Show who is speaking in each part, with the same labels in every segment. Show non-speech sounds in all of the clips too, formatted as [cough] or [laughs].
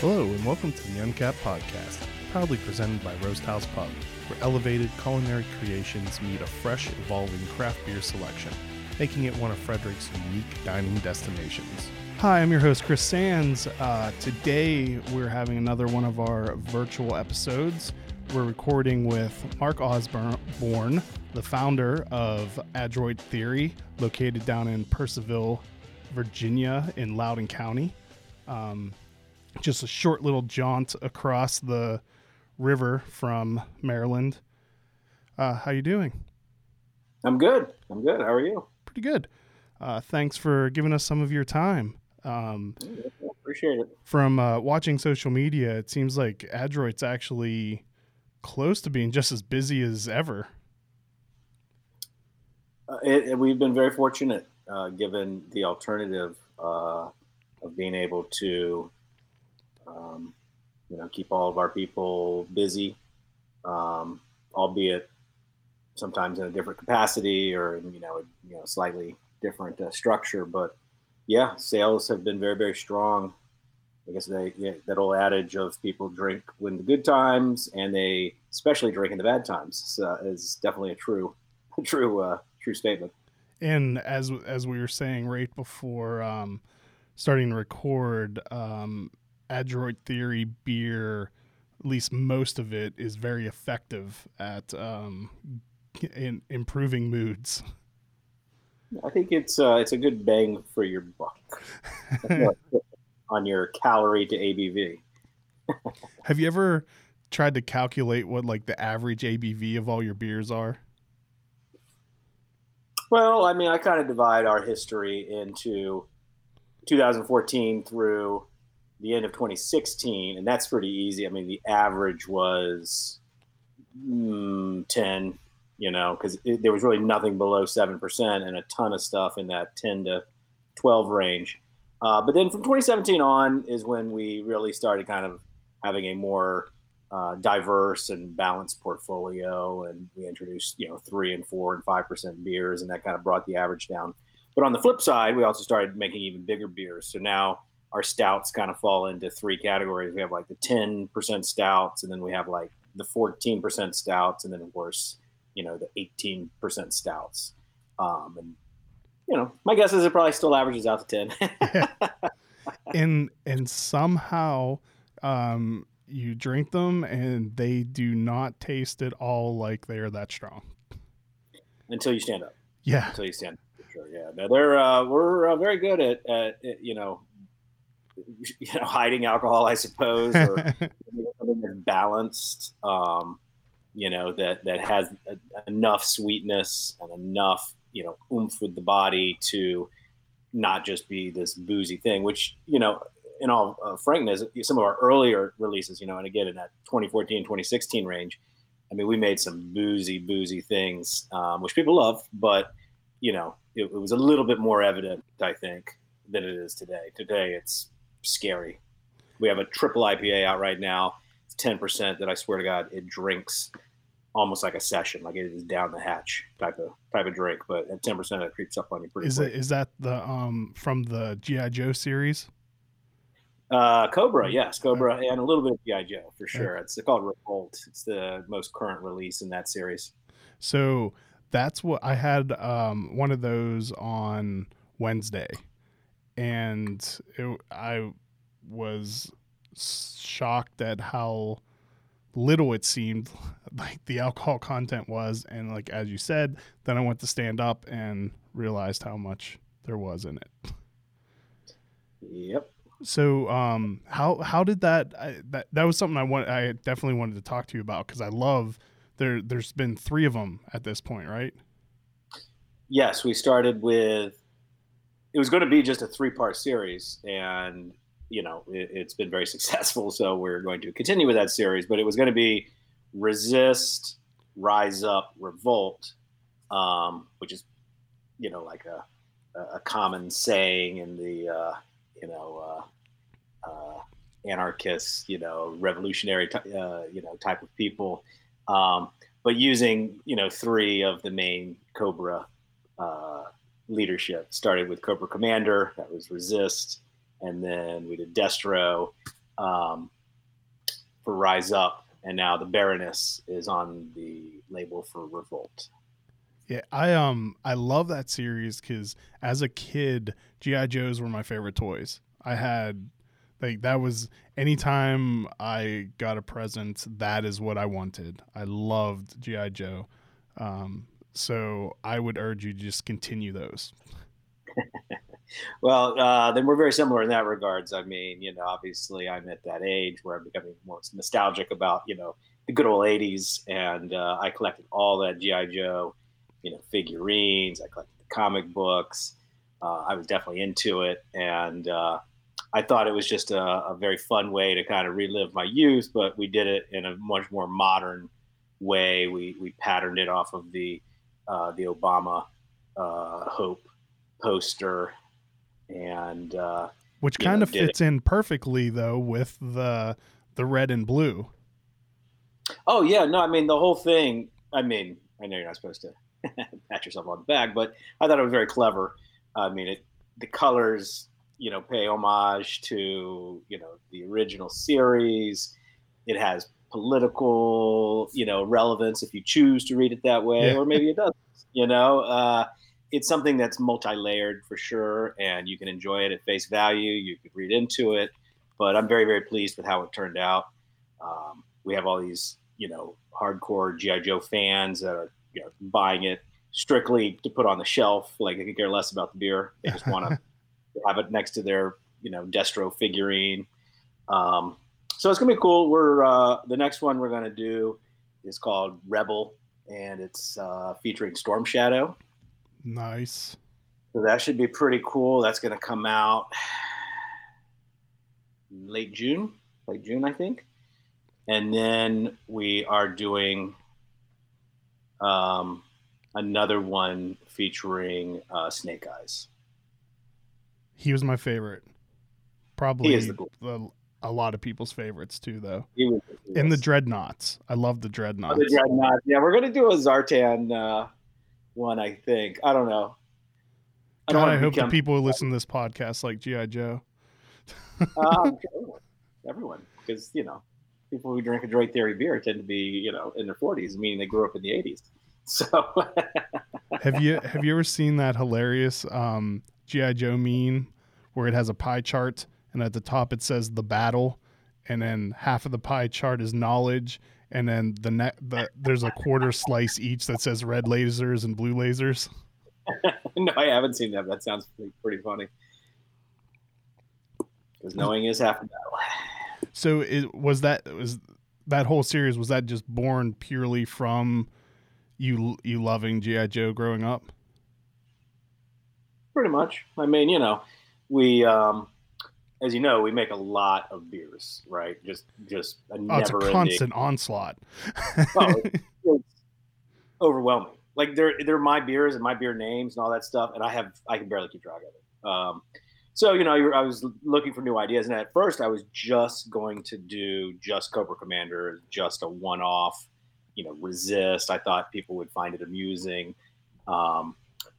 Speaker 1: Hello, and welcome to the Uncapped Podcast, proudly presented by Roast House Pub, where elevated culinary creations meet a fresh, evolving craft beer selection, making it one of Frederick's unique dining destinations. Hi, I'm your host, Chris Sands. Uh, today, we're having another one of our virtual episodes. We're recording with Mark Osborne, the founder of Adroit Theory, located down in Purcellville, Virginia, in Loudoun County. Um, just a short little jaunt across the river from Maryland. Uh, how you doing?
Speaker 2: I'm good. I'm good. How are you?
Speaker 1: Pretty good. Uh, thanks for giving us some of your time. Um,
Speaker 2: Appreciate it.
Speaker 1: from uh, watching social media, it seems like Adroit's actually close to being just as busy as ever.
Speaker 2: Uh, it, it- we've been very fortunate, uh, given the alternative uh, of being able to, um, you know, keep all of our people busy, um, albeit sometimes in a different capacity or you know, you know, slightly different uh, structure. But yeah, sales have been very, very strong. I guess they yeah, that old adage of people drink when the good times and they especially drink in the bad times uh, is definitely a true, a [laughs] true, uh, true statement.
Speaker 1: And as as we were saying right before um, starting to record, um, Adroit Theory beer, at least most of it, is very effective at um, in improving moods.
Speaker 2: I think it's uh, it's a good bang for your buck [laughs] on your calorie to ABV.
Speaker 1: Have you ever tried to calculate what like the average ABV of all your beers are?
Speaker 2: Well, I mean, I kind of divide our history into 2014 through the end of 2016, and that's pretty easy. I mean, the average was mm, 10, you know, because there was really nothing below 7% and a ton of stuff in that 10 to 12 range. Uh, but then from 2017 on is when we really started kind of having a more uh, diverse and balanced portfolio, and we introduced you know three and four and five percent beers, and that kind of brought the average down. But on the flip side, we also started making even bigger beers. So now our stouts kind of fall into three categories. We have like the 10% stouts, and then we have like the 14% stouts, and then of course, you know, the 18% stouts. Um, and you know, my guess is it probably still averages out to 10. [laughs]
Speaker 1: and and somehow um, you drink them and they do not taste at all like they are that strong.
Speaker 2: until you stand up.
Speaker 1: Yeah,
Speaker 2: Until you stand up. for Sure. Yeah. No, they're uh, we're uh, very good at, at, at you know [laughs] you know hiding alcohol, I suppose, or [laughs] something that's balanced. Um, you know that that has a, enough sweetness and enough you know oomph with the body to not just be this boozy thing. Which you know, in all uh, frankness, some of our earlier releases, you know, and again in that 2014, 2016 range. I mean, we made some boozy, boozy things, um, which people love, but you know, it, it was a little bit more evident, I think, than it is today. Today, it's scary. We have a triple IPA out right now. It's ten percent. That I swear to God, it drinks almost like a session, like it is down the hatch type of type of drink. But at ten percent, of it creeps up on you pretty
Speaker 1: is
Speaker 2: quick.
Speaker 1: it is that the um from the GI Joe series?
Speaker 2: Uh, Cobra, yes, Cobra, and a little bit of GI Joe for sure. It's called Revolt. It's the most current release in that series.
Speaker 1: So that's what I had um, one of those on Wednesday, and it, I was shocked at how little it seemed [laughs] like the alcohol content was, and like as you said, then I went to stand up and realized how much there was in it.
Speaker 2: Yep.
Speaker 1: So, um, how how did that I, that that was something I want I definitely wanted to talk to you about because I love there. There's been three of them at this point, right?
Speaker 2: Yes, we started with. It was going to be just a three-part series, and you know it, it's been very [laughs] successful. So we're going to continue with that series. But it was going to be resist, rise up, revolt, um, which is you know like a a common saying in the uh, you know uh, uh, anarchist, you know, revolutionary, uh, you know, type of people. Um, but using you know three of the main Cobra uh, leadership. Started with Cobra Commander, that was Resist, and then we did Destro, um, for Rise Up, and now the Baroness is on the label for Revolt.
Speaker 1: Yeah, I um I love that series because as a kid, GI Joes were my favorite toys. I had like that was anytime I got a present, that is what I wanted. I loved GI Joe, um, so I would urge you to just continue those. [laughs]
Speaker 2: well, uh, then we're very similar in that regards. I mean, you know, obviously I'm at that age where I'm becoming more nostalgic about you know the good old '80s, and uh, I collected all that GI Joe, you know, figurines. I collected the comic books. Uh, I was definitely into it, and uh, I thought it was just a, a, very fun way to kind of relive my youth, but we did it in a much more modern way. We we patterned it off of the uh, the Obama uh, Hope poster, and uh,
Speaker 1: which kind know, of fits it. in perfectly though with the the red and blue.
Speaker 2: Oh yeah, no, I mean the whole thing. I mean, I know you're not supposed to [laughs] pat yourself on the back, but I thought it was very clever. I mean, it the colors you know pay homage to you know the original series. It has political you know relevance if you choose to read it that way, yeah. or maybe it doesn't. You know, uh, it's something that's multi-layered for sure, and you can enjoy it at face value. You could read into it, but I'm very very pleased with how it turned out. Um, we have all these you know hardcore GI Joe fans that are you know buying it strictly to put on the shelf. Like they could care less about the beer; they just want to [laughs] have it next to their you know Destro figurine. Um, so it's gonna be cool. We're uh, the next one we're gonna do is called Rebel, and it's uh, featuring Storm Shadow.
Speaker 1: Nice.
Speaker 2: So that should be pretty cool. That's gonna come out late June, late June, I think. And then we are doing um, another one featuring uh, Snake Eyes.
Speaker 1: He was my favorite. Probably the, a lot of people's favorites too, though. He was, he and the Dreadnoks. I love the Dreadnoks.
Speaker 2: Oh, the Dreadnoks. Yeah, we're gonna do a Zartan uh, one. I think. I don't know.
Speaker 1: I, don't God, I hope become... the people who [laughs] listen to this podcast like GI Joe. [laughs]
Speaker 2: um, everyone, because you know, people who drink Adroit Theory beer tend to be you know in their forties, meaning they grew up in the eighties. [laughs] So,
Speaker 1: have you have you ever seen that hilarious um, GI Joe meme where it has a pie chart and at the top it says the battle, and then half of the pie chart is knowledge, and then the net the, there's a quarter slice each that says red lasers and blue lasers. [laughs]
Speaker 2: no, I haven't seen that. That sounds pretty, pretty funny. Because knowing is half the battle.
Speaker 1: So it was that was that whole series was that just born purely from you you loving GI Joe growing up?
Speaker 2: Pretty much. I mean, you know, we, um, as you know, we make a lot of beers, right? Just, just
Speaker 1: a oh, it's a constant onslaught.
Speaker 2: oh, it's, [laughs] it's overwhelming. Like they're they're my beers and my beer names and all that stuff, and I have I can barely keep track of it. Um, so you know, I was looking for new ideas, and at first I was just going to do just Cobra Commander, just a one-off, you know, resist. I thought people would find it amusing. Um,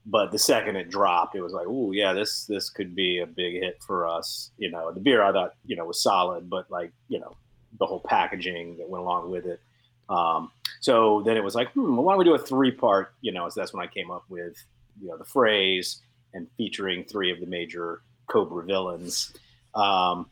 Speaker 2: but the second it dropped, it was like, oh yeah, this this could be a big hit for us. You know, the beer I thought you know was solid, but like you know the whole packaging that went along with it. Um, so then it was like, hmm, well, why don't we do a three part? You know, so that's when I came up with you know the phrase and featuring three of the major Cobra villains. Um,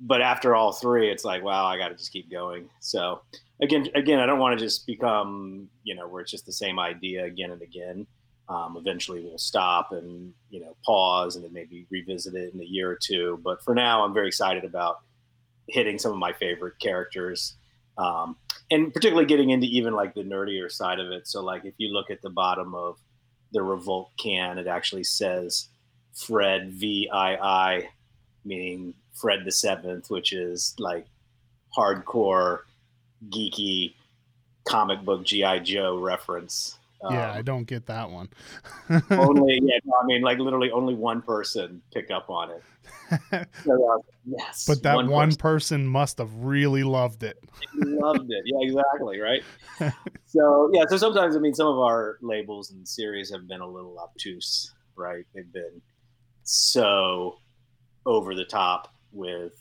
Speaker 2: but after all three, it's like, wow, I got to just keep going. So again, again, I don't want to just become you know where it's just the same idea again and again um, eventually we'll stop and you know pause and then maybe revisit it in a year or two. But for now, I'm very excited about hitting some of my favorite characters, um, and particularly getting into even like the nerdier side of it. So like if you look at the bottom of the Revolt can, it actually says Fred V I I, meaning Fred the Seventh, which is like hardcore, geeky comic book GI Joe reference.
Speaker 1: Yeah, um, I don't get that one.
Speaker 2: only, [laughs] yeah, no, I mean, like literally only one person picked up on it. [laughs]
Speaker 1: So, uh, yes, but that one, one person. person. must have really loved it.
Speaker 2: loved it. Yeah, exactly. Right. [laughs] so yeah, so sometimes I mean, some of our labels and series have been a little obtuse, right? They've been so over the top with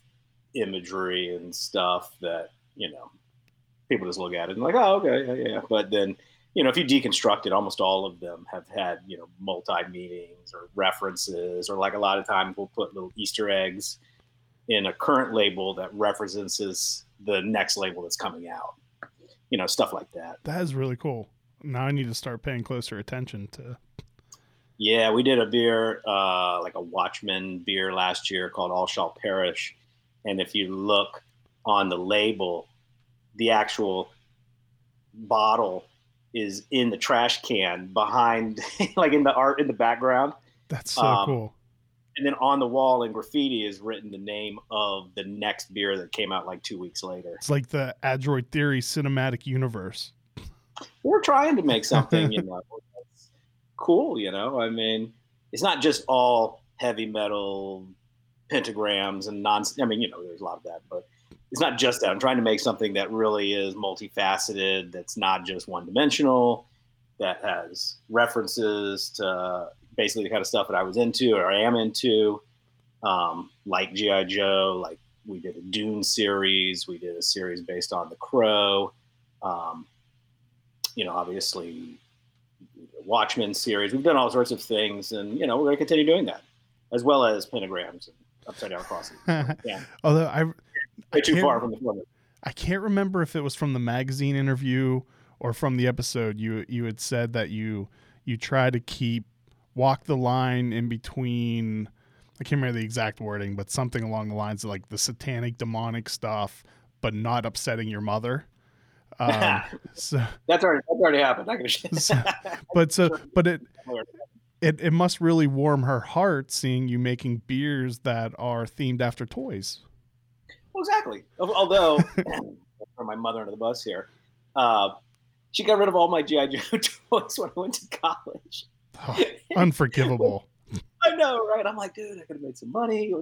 Speaker 2: imagery and stuff that you know people just look at it and like, oh, okay, yeah, yeah. But then, you know, if you deconstruct it, almost all of them have had you know multi meanings or references, or like a lot of times we'll put little Easter eggs in a current label that references the next label that's coming out. You know, stuff like that.
Speaker 1: That is really cool. Now I need to start paying closer attention to.
Speaker 2: Yeah, we did a beer, uh, like a Watchmen beer last year called All Shall Perish. And if you look on the label, the actual bottle is in the trash can behind, [laughs] like in the art in the background.
Speaker 1: That's so um, cool.
Speaker 2: And then on the wall in graffiti is written the name of the next beer that came out like two weeks later.
Speaker 1: It's like the Adroit Theory cinematic universe.
Speaker 2: We're trying to make something, [laughs] you know, that's cool. You know, I mean, it's not just all heavy metal pentagrams and non. I mean, you know, there's a lot of that, but it's not just that. I'm trying to make something that really is multifaceted, that's not just one dimensional, that has references to basically the kind of stuff that I was into or I am into, um, like G.I. Joe, like we did a Dune series, we did a series based on The Crow, um, you know, obviously Watchmen series. We've done all sorts of things, and you know, we're going to continue doing that, as well as pentagrams and upside down crosses. [laughs]
Speaker 1: yeah. Although I
Speaker 2: way too far from the format.
Speaker 1: I can't remember if it was from the magazine interview or from the episode. You you had said that you you try to keep walk the line in between. I can't remember the exact wording, but something along the lines of like the satanic, demonic stuff, but not upsetting your mother.
Speaker 2: Um, [laughs] so that's already that's already happened. Not gonna
Speaker 1: so, but so [laughs] but it it it must really warm her heart seeing you making beers that are themed after toys.
Speaker 2: Exactly. Although, [laughs] for my mother under the bus here, uh, she got rid of all my GI Joe [laughs] toys when I went to college.
Speaker 1: Oh, unforgivable. [laughs]
Speaker 2: I know, right? I'm like, dude, I could have made some money,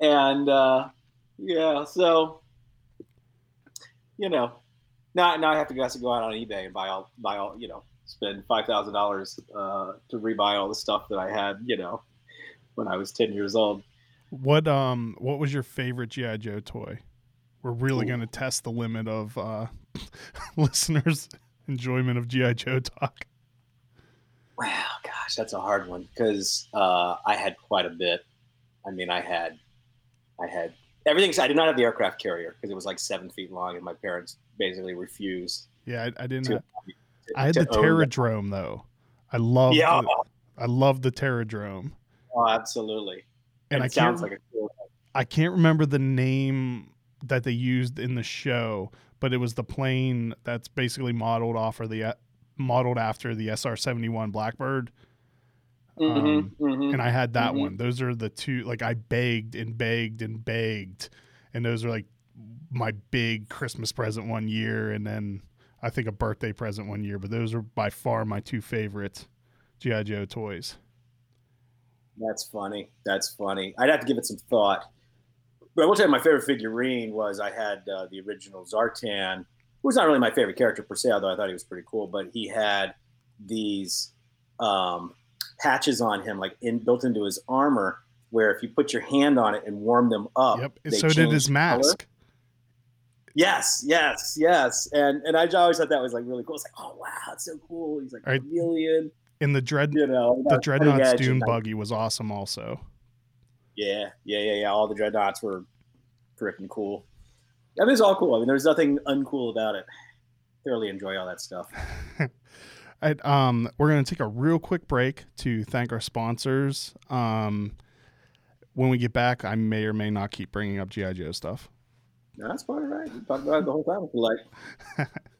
Speaker 2: and uh, yeah, so you know, now now I have to guess to go out on eBay and buy all buy all you know spend five thousand uh, dollars to rebuy all the stuff that I had you know when I was ten years old.
Speaker 1: What um what was your favorite GI Joe toy? We're really going to test the limit of uh, [laughs] listeners' enjoyment of GI Joe talk.
Speaker 2: Wow, gosh, that's a hard one because uh, I had quite a bit. I mean, I had, I had everything. I did not have the aircraft carrier because it was like seven feet long, and my parents basically refused.
Speaker 1: Yeah, I, I didn't. To, have, I had the Terrordrome though. I love. Yeah, the, I love the Terrordrome.
Speaker 2: Oh, absolutely and, and I sounds like a cool.
Speaker 1: I can't remember the name that they used in the show, but it was the plane that's basically modeled off or the uh, modeled after the SR seventy one Blackbird. Mm-hmm, um, mm-hmm, and I had that mm-hmm. one. Those are the two. Like I begged and begged and begged, and those are like my big Christmas present one year, and then I think a birthday present one year. But those are by far my two favorite GI Joe toys.
Speaker 2: That's funny. That's funny. I'd have to give it some thought. But I will tell you, my favorite figurine was I had uh, the original Zartan, who was not really my favorite character per se, although I thought he was pretty cool. But he had these um, patches on him, like in, built into his armor, where if you put your hand on it and warm them up,
Speaker 1: yep. so did his mask. Color.
Speaker 2: Yes, yes, yes, and and I always thought that was like really cool. It's like, oh wow, it's so cool. He's like a chameleon.
Speaker 1: In the dread, you know, the Dreadnoks Dune buggy was awesome. Also,
Speaker 2: yeah, yeah, yeah, yeah. All the Dreadnoks were freaking cool. That is all cool. I mean, there's nothing uncool about it. Thoroughly enjoy all that stuff. [laughs]
Speaker 1: I, um, we're going to take a real quick break to thank our sponsors. Um, when we get back, I may or may not keep bringing up GI Joe stuff.
Speaker 2: No, that's fine, right? You talk about it the whole time if you like. [laughs]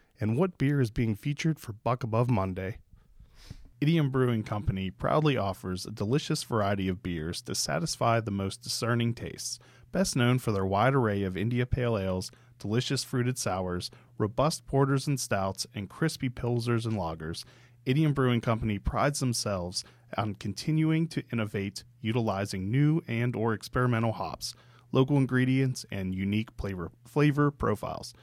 Speaker 1: and what beer is being featured for Buck Above Monday. Idiom Brewing Company proudly offers a delicious variety of beers to satisfy the most discerning tastes. Best known for their wide array of India Pale Ales, delicious fruited sours, robust porters and stouts, and crispy pilsners and lagers, Idiom Brewing Company prides themselves on continuing to innovate utilizing new and or experimental hops, local ingredients, and unique flavor, flavor profiles.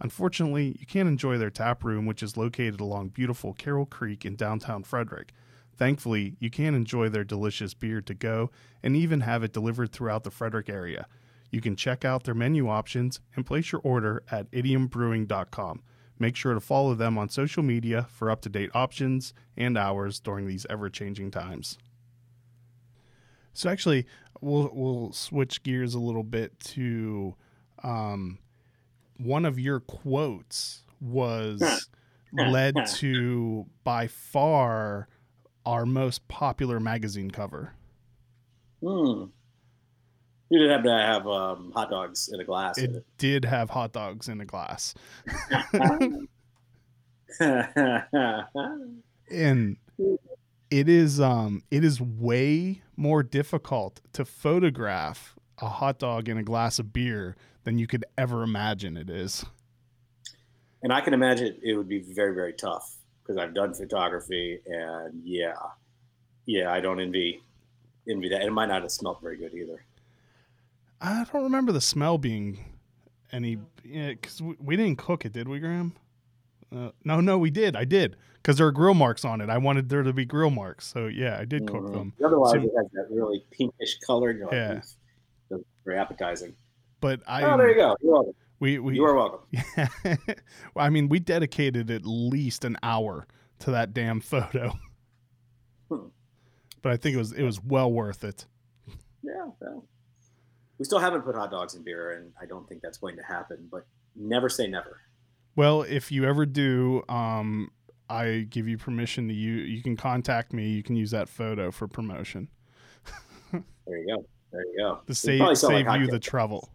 Speaker 1: Unfortunately, you can't enjoy their tap room, which is located along beautiful Carroll Creek in downtown Frederick. Thankfully, you can enjoy their delicious beer to go and even have it delivered throughout the Frederick area. You can check out their menu options and place your order at idiombrewing.com. Make sure to follow them on social media for up to date options and hours during these ever changing times. So, actually, we'll, we'll switch gears a little bit to um, one of your quotes was led to by far our most popular magazine cover.
Speaker 2: Hmm. You didn't have to have um, hot dogs in a glass.
Speaker 1: It, it did have hot dogs in a glass. [laughs] and it is um it is way more difficult to photograph a hot dog in a glass of beer than you could ever imagine it is.
Speaker 2: And I can imagine it would be very very tough because I've done photography and yeah. Yeah, I don't envy envy that. And it might not have smelled very good either.
Speaker 1: I don't remember the smell being any because yeah, we, we, didn't cook it, did we, Graham? Uh, no, no, we did. I did because there are grill marks on it. I wanted there to be grill marks, so yeah, I did mm-hmm. cook them.
Speaker 2: Otherwise, so, it has that really pinkish color. Like, yeah, very appetizing.
Speaker 1: But I.
Speaker 2: Oh, there you go. You're welcome.
Speaker 1: We, we
Speaker 2: you are welcome.
Speaker 1: Yeah, [laughs] well, I mean, we dedicated at least an hour to that damn photo. Hmm. But I think it was it was well worth it.
Speaker 2: Yeah, well, we still haven't put hot dogs in beer, and I don't think that's going to happen. But never say never.
Speaker 1: Well, if you ever do, um, I give you permission to you. You can contact me. You can use that photo for promotion. [laughs]
Speaker 2: there you go. There you go.
Speaker 1: To save save like you the trouble.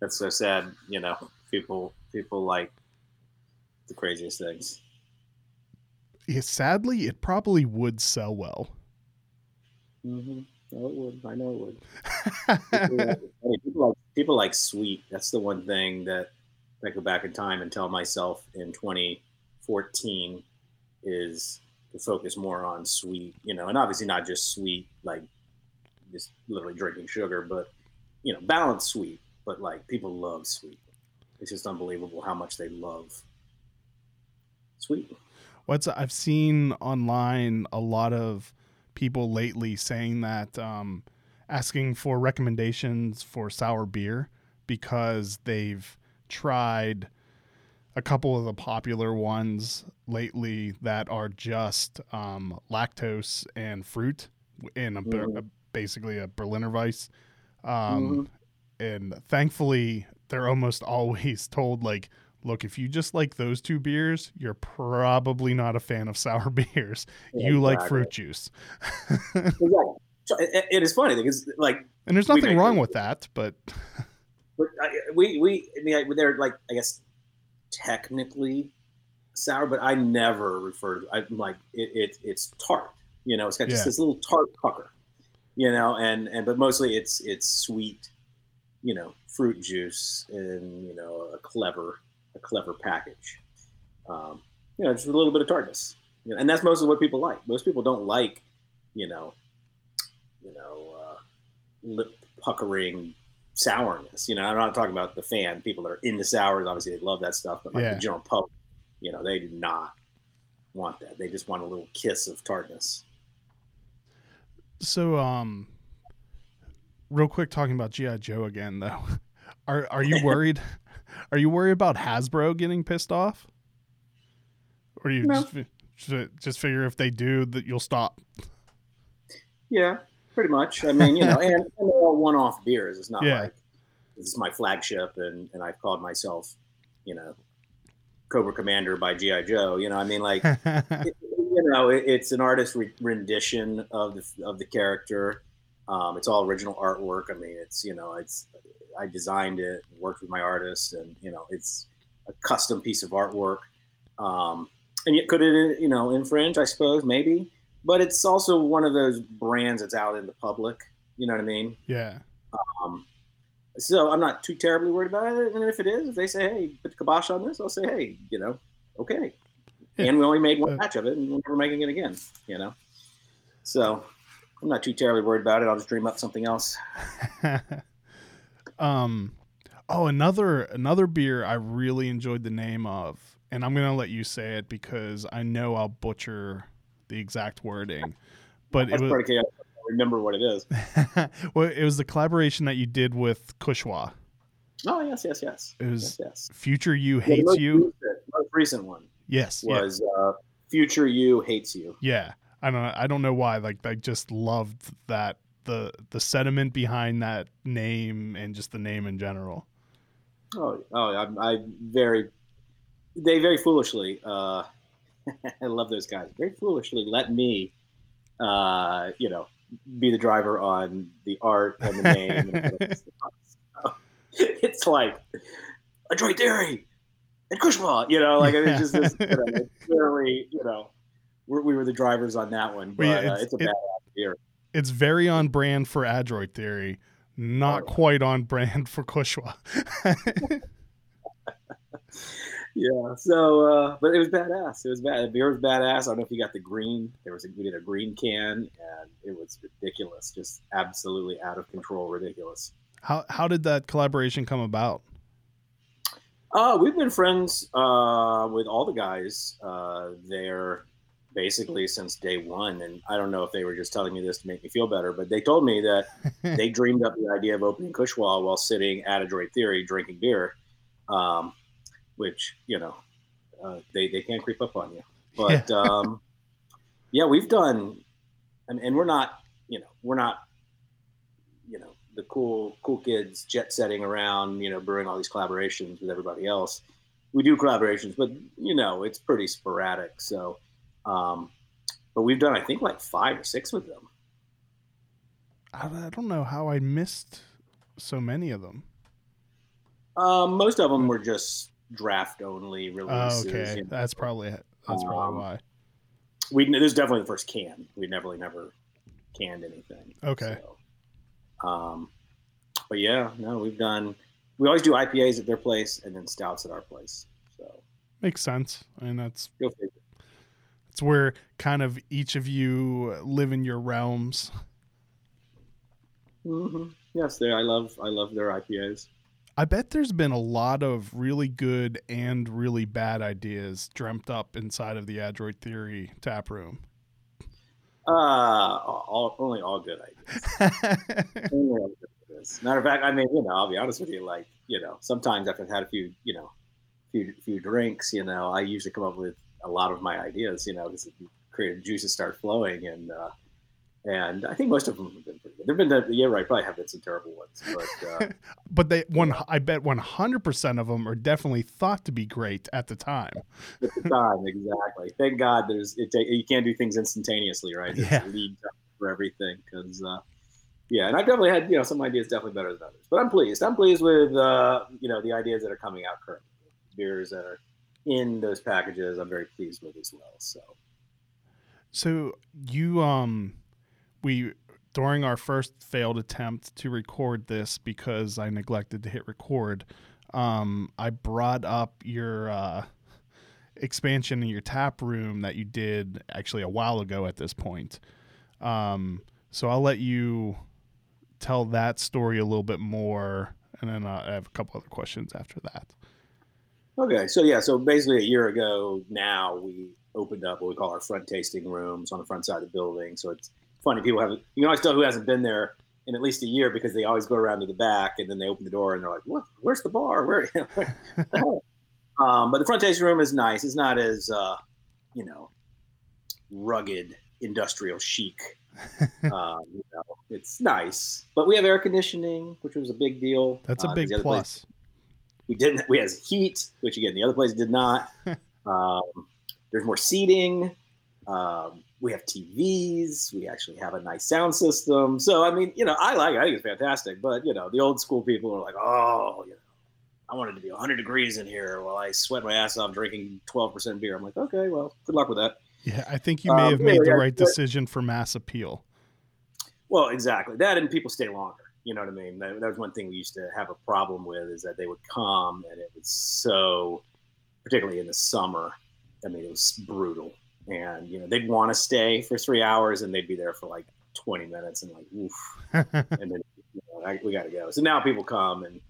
Speaker 2: That's so sad. You know, people people like the craziest things.
Speaker 1: Yeah, sadly, it probably would sell well.
Speaker 2: Mm-hmm. No, it would. I know it would. [laughs] people, like, people, like, people like sweet. That's the one thing that I go back in time and tell myself in 2014 is to focus more on sweet, you know, and obviously not just sweet, like just literally drinking sugar, but you know, balanced sweet. But like people love sweet. It's just unbelievable how much they love sweet.
Speaker 1: What's I've seen online a lot of people lately saying that um, asking for recommendations for sour beer because they've tried a couple of the popular ones lately that are just um, lactose and fruit in a, mm-hmm. a, basically a Berliner Weiss. Um, mm-hmm. And thankfully, they're almost [laughs] always told like look, if you just like those two beers, you're probably not a fan of sour [laughs] beers. Yeah, you exactly. like fruit juice.
Speaker 2: exactly. So it, it is funny because like,
Speaker 1: and there's nothing wrong with that, but, [laughs]
Speaker 2: but I, we we I mean they're like I guess technically sour, but I never refer to. I'm like it, it it's tart. You know, it's got just yeah. this little tart pucker. You know, and and but mostly it's it's sweet. You know, fruit juice and you know a clever a clever package. Um, you know, just a little bit of tartness, you know, and that's mostly what people like. Most people don't like, you know, you know, uh, lip puckering sourness. You know, I'm not talking about the fan people that are into sours. Obviously, they love that stuff, but like yeah. the general public, you know, they do not want that. They just want a little kiss of tartness.
Speaker 1: So, um, real quick, talking about GI Joe again, though. [laughs] Are are you worried? [laughs] Are you worried about Hasbro getting pissed off? Or you no. just, just figure if they do that you'll stop?
Speaker 2: Yeah, pretty much. I mean, you know, [laughs] and, and they're all one-off beers. It's not yeah. like this is my flagship, and and I've called myself, you know, Cobra Commander by GI Joe. You know, I mean, like, it, you know, it, it's an artist re- rendition of the of the character. Um, it's all original artwork. I mean, it's you know, it's I designed it, worked with my artist, and you know, it's a custom piece of artwork. Um, and yet could it you know infringe? I suppose maybe, but it's also one of those brands that's out in the public. You know what I mean?
Speaker 1: Yeah.
Speaker 2: Um, so I'm not too terribly worried about it. And if it is, if they say, "Hey, put the kibosh on this," I'll say, "Hey, you know, okay."
Speaker 1: Yeah.
Speaker 2: And we only made one
Speaker 1: Uh,
Speaker 2: batch of it, and we're never making it again. You know, so I'm not too terribly worried about it. I'll just dream up something else. [laughs]
Speaker 1: um oh another another beer I really enjoyed the name of and I'm going to let you say it because I know I'll butcher the exact wording. But it was
Speaker 2: pretty. Remember what it is. [laughs]
Speaker 1: well, it was the collaboration that you did with Kushwa.
Speaker 2: Oh yes, yes, yes.
Speaker 1: It was
Speaker 2: yes, yes.
Speaker 1: Future You
Speaker 2: Yeah,
Speaker 1: Hates
Speaker 2: most
Speaker 1: You.
Speaker 2: Recent, most recent one
Speaker 1: Yes. Yeah.
Speaker 2: was uh, "Future You Hates You."
Speaker 1: Yeah. I don't I don't know why like I just loved that the the sentiment behind that name and just the name in general.
Speaker 2: Oh, oh, I'm, I very, they very foolishly. Uh, [laughs] I love those guys. Very foolishly let me, uh, you know, be the driver on the art and the name. and [laughs] so, [laughs] it's like a Adroit Theory and Kushwa, you know, like it's just this, [laughs] you know, it's clearly, you know, we're, we were the drivers on that one, but
Speaker 1: yeah,
Speaker 2: uh,
Speaker 1: it's-
Speaker 2: it's, a
Speaker 1: it-
Speaker 2: bad beer.
Speaker 1: It's very on brand for Adroit Theory, not
Speaker 2: Oh, yeah.
Speaker 1: quite on brand for Kushwa. [laughs]
Speaker 2: Yeah. So, uh, but it was badass. It was bad. The beer was badass. I don't know if you got the green. There was a, we did a green can, and it was ridiculous. Just absolutely out of control, ridiculous.
Speaker 1: how how did that collaboration come about?
Speaker 2: Uh, we've been friends uh, with all the guys uh, there basically since day one, and I don't know if they were just telling me this to make me feel better, but they told me that [laughs] they dreamed up the idea of opening Kushwa while sitting at Adroit Theory drinking beer, um, which you know uh, they they can't creep up on you. But um, yeah, we've done, and, and we're not you know we're not the cool cool kids jet setting around you know brewing all these collaborations with everybody else. We do collaborations, but you know it's pretty sporadic. So, um, but we've done I think like five or six with them.
Speaker 1: I, I don't know how I missed so many of them.
Speaker 2: Um, most of them were just draft only
Speaker 1: Oh,
Speaker 2: releases.
Speaker 1: okay,
Speaker 2: you know.
Speaker 1: that's probably that's probably
Speaker 2: Um,
Speaker 1: why.
Speaker 2: We this is definitely the first can. We never really never canned anything.
Speaker 1: Okay.
Speaker 2: So, um, but yeah, no, we've done. We always do IPAs at their place and then stouts at our place. So
Speaker 1: Makes sense. I mean, that's it's where kind of each of you live in your realms.
Speaker 2: hmm Yes, they. I love. I love their IPAs.
Speaker 1: I bet there's been a lot of really good and really bad ideas dreamt up inside of the Adroit Theory tap room.
Speaker 2: Uh, all, only all good ideas. [laughs] Only all good ideas. Matter of fact, I mean, you know, I'll be honest with you. Like, you know, sometimes after I've had a few, you know, few few drinks, you know, I usually come up with a lot of my ideas. You know, because creative juices start flowing, and uh, and I think most of them have been pretty good. There've been, yeah, right, probably have been some terrible ones, but [laughs] uh,
Speaker 1: but they one I bet 100% of them are definitely thought to be great at the time.
Speaker 2: at the time, exactly. Thank God, there's it. You can't do things instantaneously, right? There's
Speaker 1: Yeah.
Speaker 2: lead time for everything, because uh, yeah, and I've definitely had you know some ideas definitely better than others, but I'm pleased. I'm pleased with uh, you know the ideas that are coming out currently, beers that are in those packages. I'm very pleased with as well. So
Speaker 1: So you um we during our first failed attempt to record this because I neglected to hit record, um I brought up your uh expansion in your tap room that you did actually a while ago at this point. Um so I'll let you tell that story a little bit more and then I have a couple other questions after that.
Speaker 2: Okay, so yeah, so basically a year ago now we opened up what we call our front tasting rooms on the front side of the building. So it's funny people haven't you can always tell who hasn't been there in at least a year because they always go around to the back and then they open the door and they're like, "What? Where's the bar? Where?" [laughs] [laughs] um, but the front tasting room is nice. It's not as uh, you know rugged industrial chic. um, [laughs] you know, it's nice, but we have air conditioning, which was a big deal.
Speaker 1: That's a
Speaker 2: Uh,
Speaker 1: big
Speaker 2: other place-
Speaker 1: plus.
Speaker 2: we didn't. We has heat, which again the other place did not. um, there's more seating. Um, we have TVs. We actually have a nice sound system. So I mean, you know, I like. it. I think it's fantastic. But you know, the old school people are like, oh, you know, I wanted to be 100 degrees in here while I sweat my ass off drinking 12% beer. I'm like, okay, well, good luck with that.
Speaker 1: Yeah, I think you may um, have made the right decision for mass appeal.
Speaker 2: Well, exactly that, and people stay longer. You know what I mean? That, that, was one thing we used to have a problem with is that they would come and it was so, particularly in the summer. I mean, it was brutal, and you know they'd want to stay for three hours and they'd be there for like 20 minutes and like, oof, [laughs] and then you know, I, we got to go. So now people come and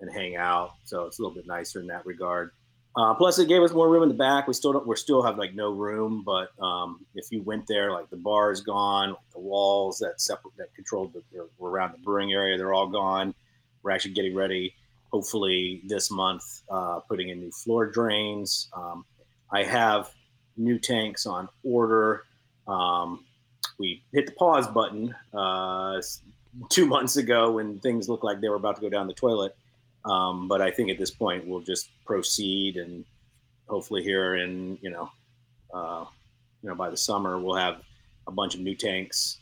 Speaker 2: and hang out, so it's a little bit nicer in that regard. Uh, plus, it gave us more room in the back. We still don't, we still have like no room, but um, if you went there, like the bar is gone, like the walls that separate that controlled the were around the brewing area, they're all gone. We're actually getting ready, hopefully this month, uh, putting in new floor drains. Um, I have new tanks on order. Um, we hit the pause button uh, two [laughs] months ago when things looked like they were about to go down the toilet um, but I think at this point we'll just proceed and hopefully here in you know uh, you know by the summer we'll have a bunch of new tanks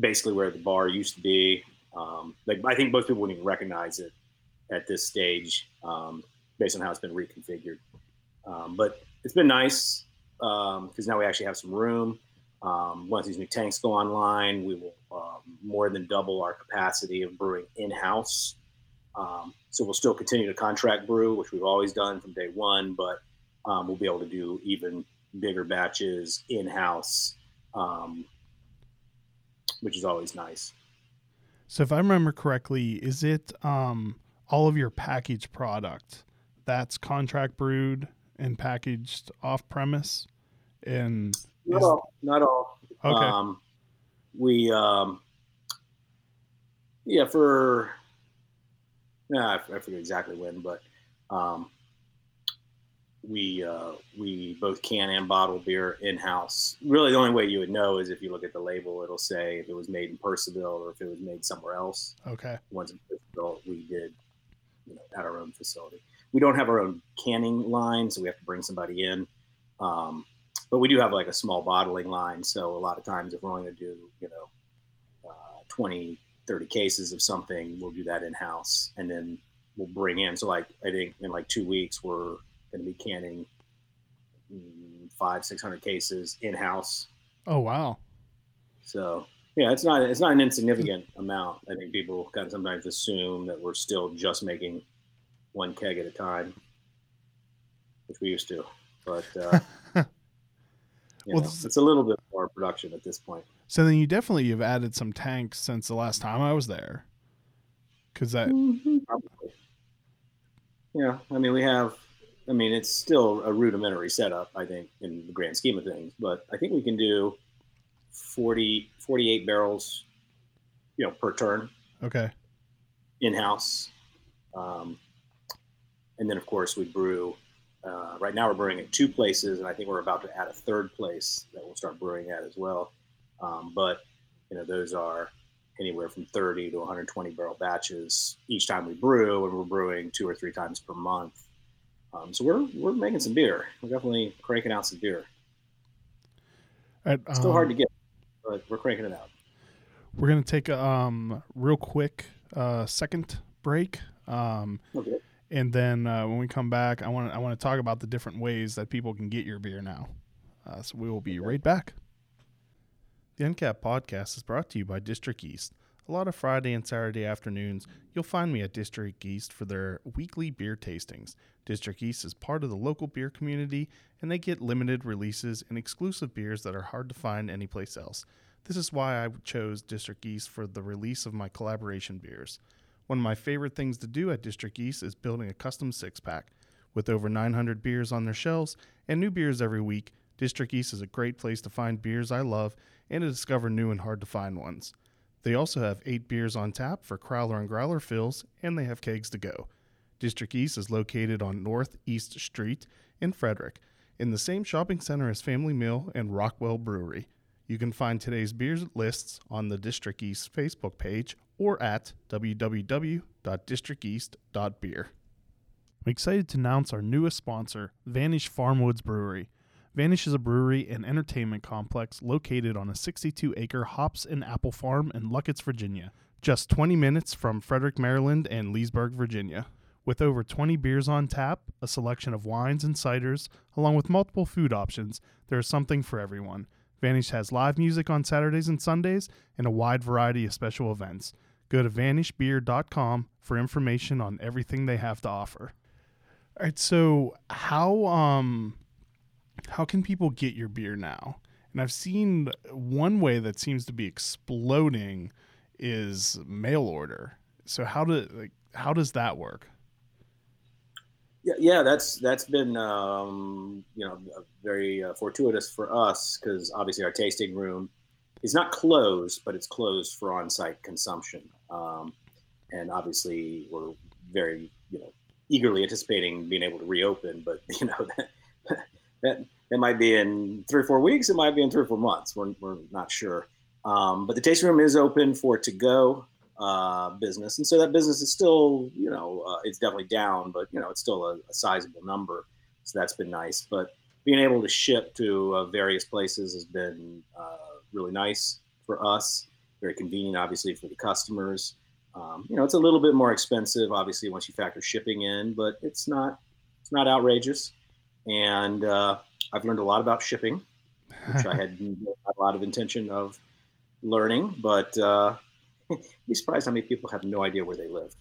Speaker 2: basically where the bar used to be. Um, like I think most people wouldn't even recognize it at this stage um, based on how it's been reconfigured. Um, but it's been nice because um, now we actually have some room. Um, once these new tanks go online, we will um, more than double our capacity of brewing in house. Um, so we'll still continue to contract brew, which we've always done from day one, but um, we'll be able to do even bigger batches in house, um, which is always nice.
Speaker 1: So if I remember correctly, is it um, all of your packaged product that's contract brewed and packaged off premise? And
Speaker 2: not all, not all.
Speaker 1: Okay.
Speaker 2: Um, we um, yeah for nah, I, I forget exactly when, but um, we uh, we both can and bottle beer in house. Really, the only way you would know is if you look at the label. It'll say if it was made in Purcellville or if it was made somewhere else.
Speaker 1: Okay.
Speaker 2: Once in Purcellville, we did, you know, at our own facility. We don't have our own canning line, so we have to bring somebody in. Um, but we do have like a small bottling line. So a lot of times, if we're only going to do, you know, uh, 20 30 cases of something, we'll do that in house and then we'll bring in. So, like, I think in like two weeks, we're going to be canning mm, five, 600 cases in house.
Speaker 1: Oh, wow.
Speaker 2: So, yeah, it's not it's not an insignificant amount. I think people kind of sometimes assume that we're still just making one keg at a time, which we used to. But uh, [laughs] well, know, it's a little bit more production at this point.
Speaker 1: So then you definitely have added some tanks since the last time I was there. Cause that. Mm-hmm.
Speaker 2: Yeah, I mean we have. I mean it's still a rudimentary setup, I think, in the grand scheme of things. But I think we can do 40, 48 barrels, you know, per turn.
Speaker 1: Okay.
Speaker 2: In house, um, and then of course we brew. Uh, right now we're brewing at two places, and I think we're about to add a third place that we'll start brewing at as well. Um, but you know, those are anywhere from 30 to 120 barrel batches each time we brew, and we're brewing two or three times per month. Um, so we're we're making some beer. We're definitely cranking out some beer. At, um, Still hard to get, but we're cranking it out.
Speaker 1: We're gonna take a um, real quick uh, second break. Um,
Speaker 2: okay.
Speaker 1: And then uh, when we come back, I want I want to talk about the different ways that people can get your beer now. Uh, so we will be right back. The Uncapped podcast is brought to you by District East. A lot of Friday and Saturday afternoons, you'll find me at District East for their weekly beer tastings. District East is part of the local beer community, and they get limited releases and exclusive beers that are hard to find anyplace else. This is why I chose District East for the release of my collaboration beers. One of my favorite things to do at District East is building a custom six pack. With over 900 beers on their shelves and new beers every week, District East is a great place to find beers I love and to discover new and hard to find ones. They also have eight beers on tap for Crowler and Growler fills, and they have kegs to go. District East is located on Northeast Street in Frederick, in the same shopping center as Family Meal and Rockwell Brewery. You can find today's beer lists on the District East Facebook page or at www.districteast.beer. I'm excited to announce our newest sponsor, Vanish Farmwoods Brewery. Vanish is a brewery and entertainment complex located on a 62 acre hops and apple farm in Luckett's, Virginia, just 20 minutes from Frederick, Maryland and Leesburg, Virginia. With over 20 beers on tap, a selection of wines and ciders, along with multiple food options, there is something for everyone. Vanish has live music on Saturdays and Sundays and a wide variety of special events. Go to vanishbeer.com for information on everything they have to offer. All right, so how um how can people get your beer now? And I've seen one way that seems to be exploding is mail order. So how do like how does that work?
Speaker 2: Yeah, yeah, that's that's been um, you know very uh, fortuitous for us because obviously our tasting room is not closed, but it's closed for on-site consumption, um, and obviously we're very you know eagerly anticipating being able to reopen, but [laughs] you know that that might be in three or four weeks, it might be in three or four months. We're we're not sure, um, but the tasting room is open for to go uh, business, and so that business is still, you know, uh, it's definitely down, but you know, it's still a, a, sizable number. So that's been nice. But being able to ship to uh, various places has been uh, really nice for us. Very convenient, obviously, for the customers. Um, you know, it's a little bit more expensive, obviously, once you factor shipping in, but it's not it's not outrageous. And uh, I've learned a lot about shipping, which I had [laughs] a lot of intention of learning, but uh, [laughs] You'd be surprised how many people have no idea where they live.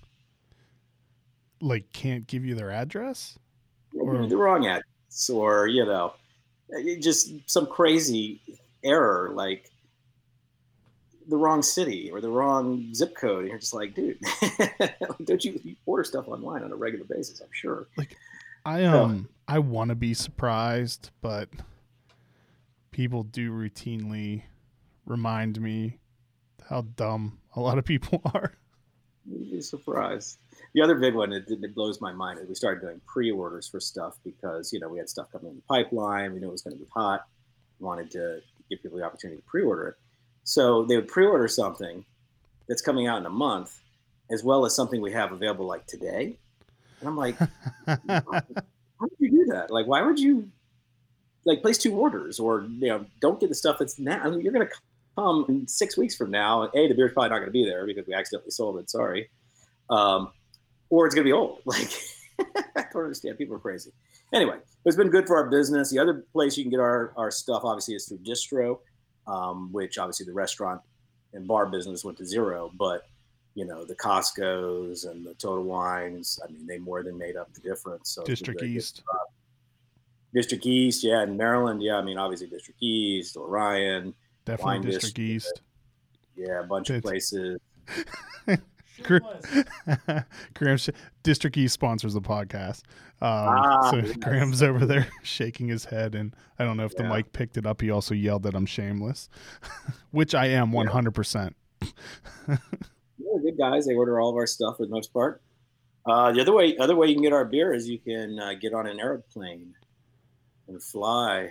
Speaker 1: Like, can't give you their address?
Speaker 2: Or the wrong address, or you know, just some crazy error, like the wrong city or the wrong zip code. And you're just like, dude, [laughs] don't you, you, order stuff online on a regular basis? I'm sure.
Speaker 1: Like, I um, so, I want to be surprised, but people do routinely remind me how dumb a lot of people [laughs] are.
Speaker 2: You'd be surprised. The other big one that, that blows my mind is we started doing pre-orders for stuff because you know we had stuff coming in the pipeline. We knew it was going to be hot. We wanted to give people the opportunity to pre-order it. So they would pre-order something that's coming out in a month, as well as something we have available like today. And I'm like, [laughs] how did you do that? Like, why would you like place two orders or you know don't get the stuff that's now? I mean, you're going to come six weeks from now. and A, the beer's probably not going to be there because we accidentally sold it. Sorry. Um, or it's going to be old. [laughs] Like, [laughs] I don't understand. People are crazy. Anyway, it's been good for our business. The other place you can get our, our stuff, obviously, is through Distro, um, which obviously the restaurant and bar business went to zero. But, you know, the Costco's and the Total Wines, I mean, they more than made up the difference. So
Speaker 1: District East.
Speaker 2: District East, yeah. In Maryland, yeah. I mean, obviously District East, Orion,
Speaker 1: Definitely District, District East.
Speaker 2: Yeah, a bunch it's, of places. [laughs] [laughs]
Speaker 1: Graham District East sponsors the podcast. Um, ah, so [laughs] Graham's over there [laughs] shaking his head, and I don't know if yeah. the mic picked it up. He also yelled that I'm shameless, which I am 100. percent
Speaker 2: Yeah, good guys. They order all of our stuff for the most part. Uh, the other way, other way you can get our beer is you can uh, get on an airplane and fly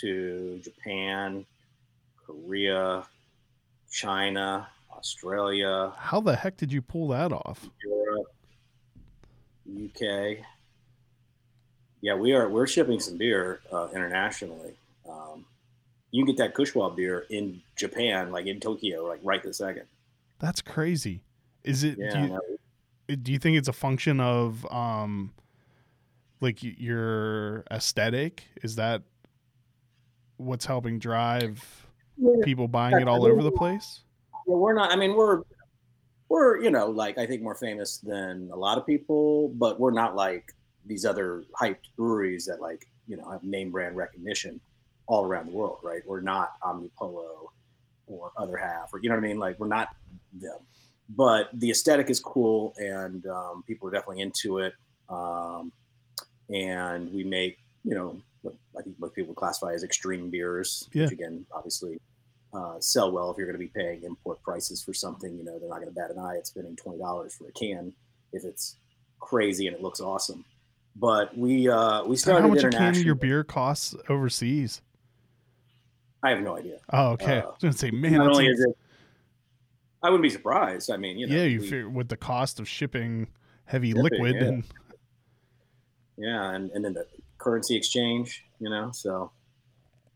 Speaker 2: to Japan, Korea, China, Australia.
Speaker 1: How the heck did you pull that off?
Speaker 2: Europe, UK. Yeah, we are. We're shipping some beer uh, internationally. Um, you can get that Kushwa beer in Japan, like in Tokyo, like right this second.
Speaker 1: That's crazy. Is it? Yeah, do, you, do you think it's a function of um, like your aesthetic? Is that what's helping drive people buying it all over the place?
Speaker 2: Yeah, we're not. I mean, we're we're you know like I think more famous than a lot of people, but we're not like these other hyped breweries that like you know have name brand recognition all around the world, right? We're not Omnipollo or Other Half, or you know what I mean. Like we're not them, but the aesthetic is cool, and um, people are definitely into it. Um, and we make you know I think most people classify as extreme beers, yeah. which again, obviously, uh, sell well if you're going to be paying import prices for something. You know, they're not going to bat an eye at spending twenty dollars for a can if it's crazy and it looks awesome. But we uh, we started.
Speaker 1: How much a can of your beer costs overseas?
Speaker 2: I have no idea.
Speaker 1: Oh, okay. Uh, I was going to say, man,
Speaker 2: not only is it, I wouldn't be surprised. I mean, you know,
Speaker 1: yeah, you we, figure with the cost of shipping heavy shipping, liquid
Speaker 2: yeah.
Speaker 1: and
Speaker 2: yeah, and and then the currency exchange, you know. So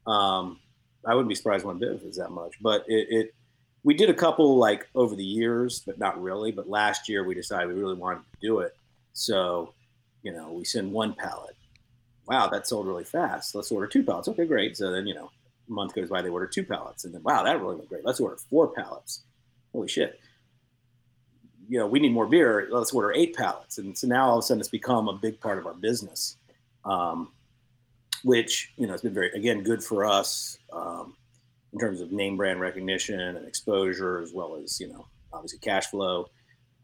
Speaker 2: um, I wouldn't be surprised one bit if it's that much. But it, it, we did a couple like over the years, but not really. But last year we decided we really wanted to do it, So, you know, we send one pallet. Wow, that sold really fast. Let's order two pallets. Okay, great. So then, you know, a month goes by, they order two pallets. And then, wow, that really went great. Let's order four pallets. Holy shit. You know, we need more beer. Let's order eight pallets. And so now all of a sudden it's become a big part of our business, um, which, you know, it's been very, again, good for us um, in terms of name brand recognition and exposure, as well as, you know, obviously cash flow.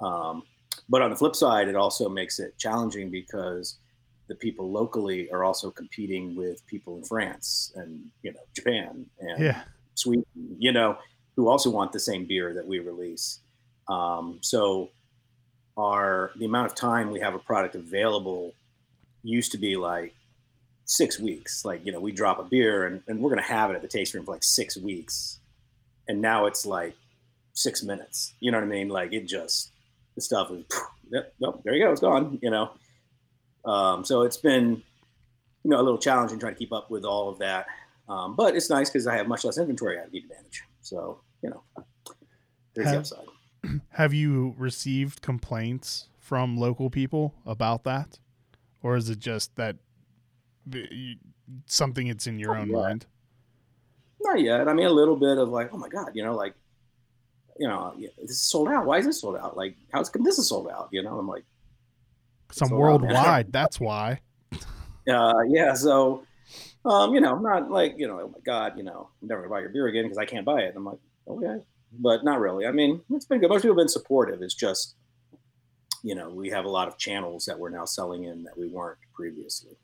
Speaker 2: Um, but on the flip side, it also makes it challenging because the people locally are also competing with people in France and you know Japan and
Speaker 1: Yeah.
Speaker 2: Sweden, you know, who also want the same beer that we release. Um, so our the amount of time we have a product available used to be like six weeks. Like you know, we drop a beer and, and we're gonna have it at the taste room for like six weeks, and now it's like six minutes. You know what I mean? Like it just the stuff is yep, nope, there you go, it's gone. You know, um, so it's been you know a little challenging trying to keep up with all of that. Um, but it's nice because I have much less inventory I need to manage. So you know, there's the
Speaker 1: Have-
Speaker 2: upside. [clears throat]
Speaker 1: Have you received complaints from local people about that, or is it just that something it's in your
Speaker 2: Not
Speaker 1: own
Speaker 2: yet.
Speaker 1: mind?
Speaker 2: Not yet. I mean, a little bit of like, oh my god, you know, like, you know, this is sold out. Why is this sold out? Like, how's come this is sold out? You know, I'm like,
Speaker 1: Some
Speaker 2: sold out,
Speaker 1: worldwide. that's why. [laughs]
Speaker 2: uh, yeah. So, um, you know, I'm not like, you know, oh my god, you know, I'm never gonna buy your beer again because I can't buy it. And I'm like, okay, but not really. I mean, it's been good. Most people have been supportive. It's just, you know, we have a lot of channels that we're now selling in that we weren't previously.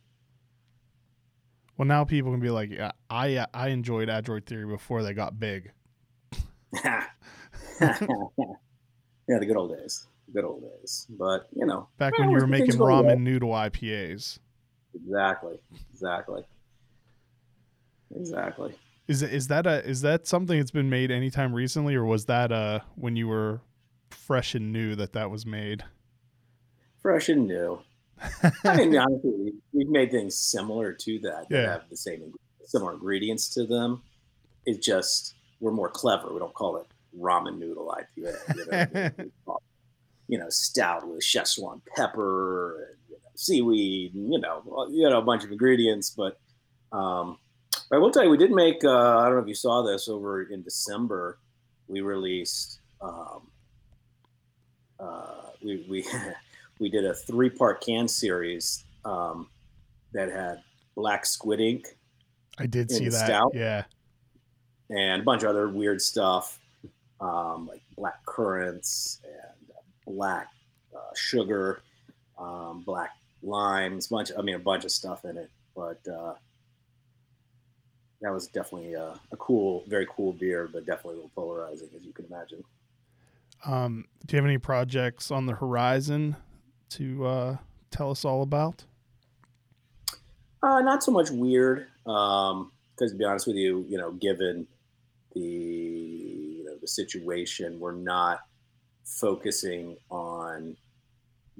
Speaker 1: Well, now people can be like, yeah, I uh, I enjoyed Adroit Theory before they got big. [laughs]
Speaker 2: yeah, the good old days. Good old days. But you know,
Speaker 1: Back
Speaker 2: well,
Speaker 1: when you were making
Speaker 2: well.
Speaker 1: ramen noodle IPAs.
Speaker 2: Exactly. Exactly. Exactly.
Speaker 1: Is is that a is that something that's been made anytime recently, or was that uh when you were fresh and new that that was made?
Speaker 2: Fresh and new. I mean, [laughs] honestly, we- we've made things similar to that that have the same similar ingredients to them. It's just we're more clever. We don't call it ramen noodle IPA. You know, We [laughs] call it, you know stout with Szechuan pepper and you know, seaweed, and, you know, you know, a bunch of ingredients. But um, I will tell you, we did make. Uh, I don't know if you saw this over in December. We released. Um, uh, we we [laughs] we did a three part can series um, that had black squid ink
Speaker 1: I did see that.
Speaker 2: stout?
Speaker 1: Yeah.
Speaker 2: and a bunch of other weird stuff um, like black currants and black uh, sugar, um, black limes, bunch. I mean, a bunch of stuff in it. But uh, that was definitely a, a cool, very cool beer, but definitely a little polarizing, as you can imagine.
Speaker 1: Um, do you have any projects on the horizon to uh, tell us all about?
Speaker 2: Uh, not so much weird, because to be honest with you, you know, given the you know the situation, we're not focusing on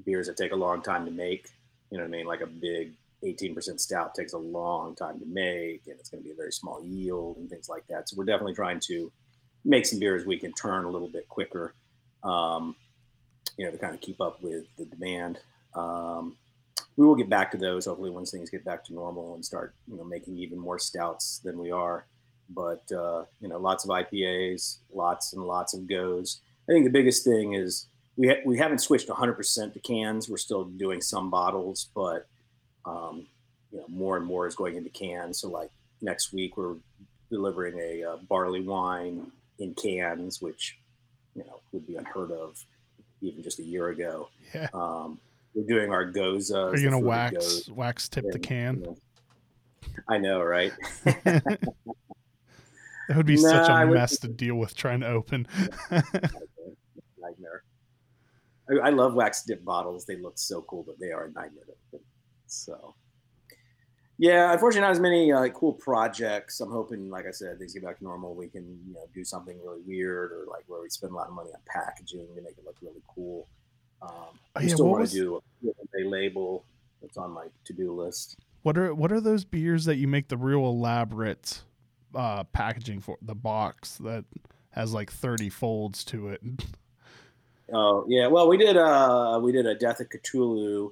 Speaker 2: beers that take a long time to make. You know what I mean? Like a big 18% stout takes a long time to make, and it's going to be a very small yield and things like that. So we're definitely trying to make some beers we can turn a little bit quicker, um, you know, to kind of keep up with the demand. Um, we will get back to those hopefully once things get back to normal and start you know making even more stouts than we are. But uh, you know lots of ipas lots and lots of goes. I think the biggest thing is we, ha- we haven't switched 100% to cans. We're still doing some bottles but um, you know more and more is going into cans. So like next week we're delivering a uh, barley wine in cans which you know would be unheard of even just a year ago
Speaker 1: Yeah.
Speaker 2: um, we're doing our gose.
Speaker 1: Are you gonna wax wax tip the can?
Speaker 2: I know, right? [laughs] [laughs]
Speaker 1: That would be
Speaker 2: Nah,
Speaker 1: such
Speaker 2: I
Speaker 1: a
Speaker 2: would-
Speaker 1: mess to deal with trying to open.
Speaker 2: nightmare. I, I love wax dip bottles. They look so cool, but they are a nightmare to open. So, yeah, unfortunately, not as many uh, cool projects. I'm hoping, like I said, things get back to normal. We can, you know, do something really weird or like where we spend a lot of money on packaging to make it look really cool. Um,
Speaker 1: Oh,
Speaker 2: I
Speaker 1: yeah,
Speaker 2: still want
Speaker 1: was-
Speaker 2: to do a, a label that's on my to-do list.
Speaker 1: what are what are those beers that you make the real elaborate uh, packaging for? The box that has like thirty folds to it. [laughs]
Speaker 2: Oh yeah, well we did uh we did a Death of Cthulhu,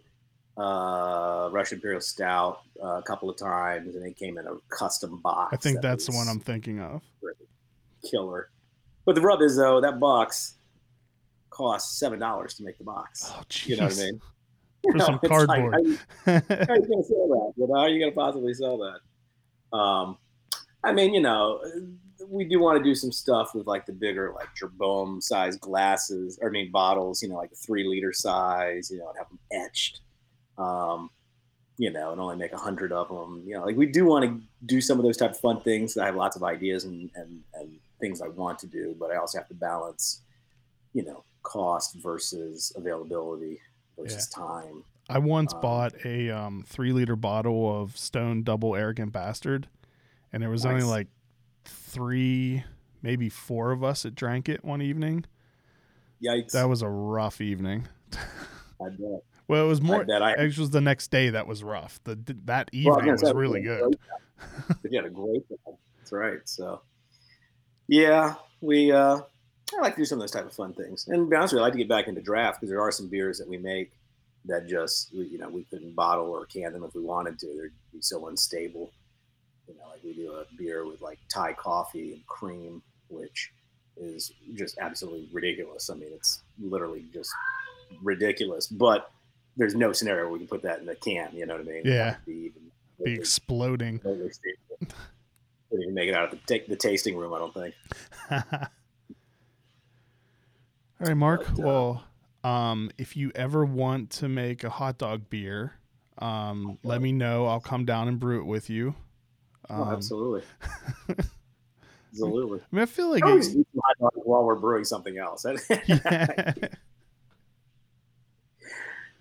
Speaker 2: uh Russian Imperial Stout uh, a couple of times, and it came in a custom box.
Speaker 1: I think
Speaker 2: that
Speaker 1: that's the one I'm thinking of.
Speaker 2: killer. But the rub is though that box costs seven dollars to make the box.
Speaker 1: Oh,
Speaker 2: You know what I mean?
Speaker 1: For [laughs] some
Speaker 2: It's like,
Speaker 1: cardboard.
Speaker 2: how you- [laughs] how you gonna sell that? You know, how are you gonna possibly sell that? Um, I mean, you know, we do want to do some stuff with like the bigger, like Jeroboam size glasses, or I mean bottles. You know, like three liter size. You know, and have them etched. Um, you know, and only make a hundred of them. You know, like we do want to do some of those type of fun things. I have lots of ideas and and and things I want to do, but I also have to balance, you know, cost versus availability versus time.
Speaker 1: I once
Speaker 2: Um,
Speaker 1: bought a um, three liter bottle of Stone Double Arrogant Bastard, and there was only like three, maybe four of us that drank it one evening.
Speaker 2: Yikes!
Speaker 1: That was a rough evening. [laughs]
Speaker 2: I bet.
Speaker 1: Well, it was more.
Speaker 2: bet I.
Speaker 1: It was the next day that was rough. The that evening
Speaker 2: was
Speaker 1: was really good. [laughs]
Speaker 2: You had a great time. That's right. So, yeah, we. uh I like to do some of those type of fun things. And to be honest with you, I like to get back into draft because there are some beers that we make that just we- you know we couldn't bottle or can them if we wanted to. They'd be so unstable. You know, like we do a beer with like Thai coffee and cream, which is just absolutely ridiculous. I mean, it's literally just ridiculous. But there's no scenario where we can put that in a can. You know what I mean?
Speaker 1: Yeah.
Speaker 2: Be even,
Speaker 1: Be exploding.
Speaker 2: Totally Couldn't even make it out of the, the tasting room. I don't think. [laughs]
Speaker 1: All right, Mark.
Speaker 2: But, uh,
Speaker 1: well, um, if you ever want to make a hot dog beer, um, let me know. I'll come down and brew it with you. Um,
Speaker 2: oh, absolutely. [laughs] absolutely.
Speaker 1: I mean, I feel like
Speaker 2: I always
Speaker 1: it,
Speaker 2: hot dogs while we're brewing something else. [laughs]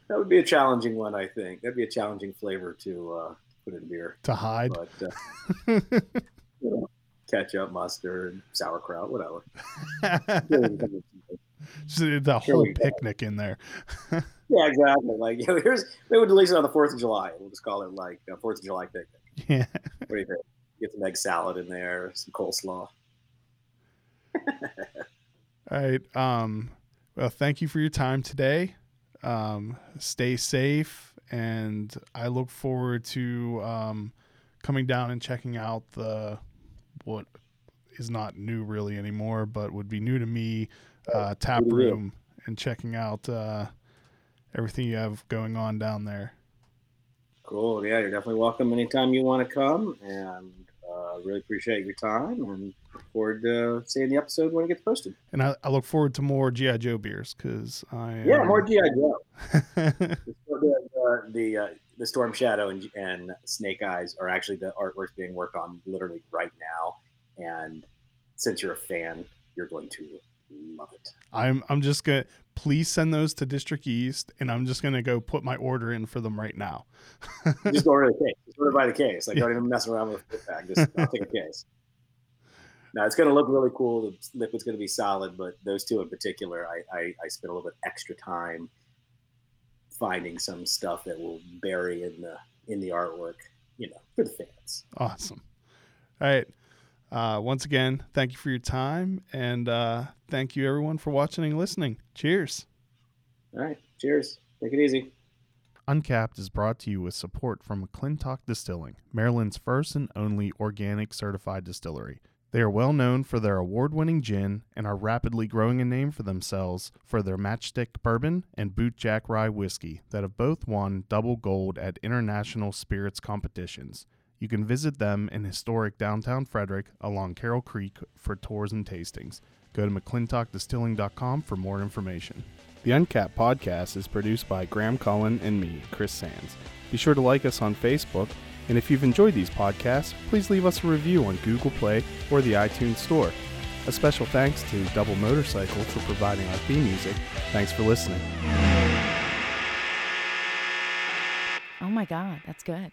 Speaker 2: that would be a challenging one, I think. That'd be a challenging flavor to uh, put in beer.
Speaker 1: to hide.
Speaker 2: But uh, [laughs] you know, ketchup, mustard, sauerkraut, whatever. [laughs]
Speaker 1: Just the whole
Speaker 2: go.
Speaker 1: picnic in there. [laughs]
Speaker 2: yeah, exactly. Like you know, here's maybe we'll release it on the Fourth of July. We'll just call it like a Fourth of July picnic.
Speaker 1: Yeah.
Speaker 2: What do you think? Get some egg salad in there, some coleslaw.
Speaker 1: All right. Um, well, thank you for your time today. Um, stay safe, and I look forward to um, coming down and checking out the what is not new really anymore, but would be new to me uh, tap
Speaker 2: New to you.
Speaker 1: room and checking out uh, everything you have going on down there.
Speaker 2: Cool. Yeah, you're definitely welcome anytime you want to come, and uh, really appreciate your time, and forward to seeing the episode when it gets posted.
Speaker 1: And I, I look forward to more GI Joe beers because I
Speaker 2: Yeah,
Speaker 1: am-
Speaker 2: more GI Joe. The, [laughs] the, the, uh, the Storm Shadow and, and Snake Eyes are actually the artworks being worked on literally right now, and since you're a fan, you're going to love it.
Speaker 1: I'm I'm just gonna please send those to District East, and I'm just gonna go put my order in for them right now.
Speaker 2: Just order the case. Just order by the case. Like [laughs] don't even mess around with the bag. Just I'll take a case. Now it's going to look really cool. The liquid's going to be solid, but those two in particular, I, I, I spent a little bit extra time finding some stuff that will bury in the in the artwork. You know, for the fans.
Speaker 1: Awesome. All right. Uh, once again, thank you for your time, and uh, thank you everyone for watching and listening. Cheers.
Speaker 2: All right. Cheers. Take it easy.
Speaker 1: Uncapped is brought to you with support from McClintock Distilling, Maryland's first and only organic certified distillery. They are well known for their award winning gin and are rapidly growing a name for themselves for their Matchstick Bourbon and Bootjack Rye Whiskey that have both won double gold at international spirits competitions. You can visit them in historic downtown Frederick along Carroll Creek for tours and tastings. Go to mcclintockdistilling.com for more information. The Uncapped podcast is produced by Graham Cullen and me, Chris Sands. Be sure to like us on Facebook, and if you've enjoyed these podcasts, please leave us a review on Google Play or the iTunes Store. A special thanks to Double Motorcycle for providing our theme music. Thanks for listening.
Speaker 3: Oh my God, that's good.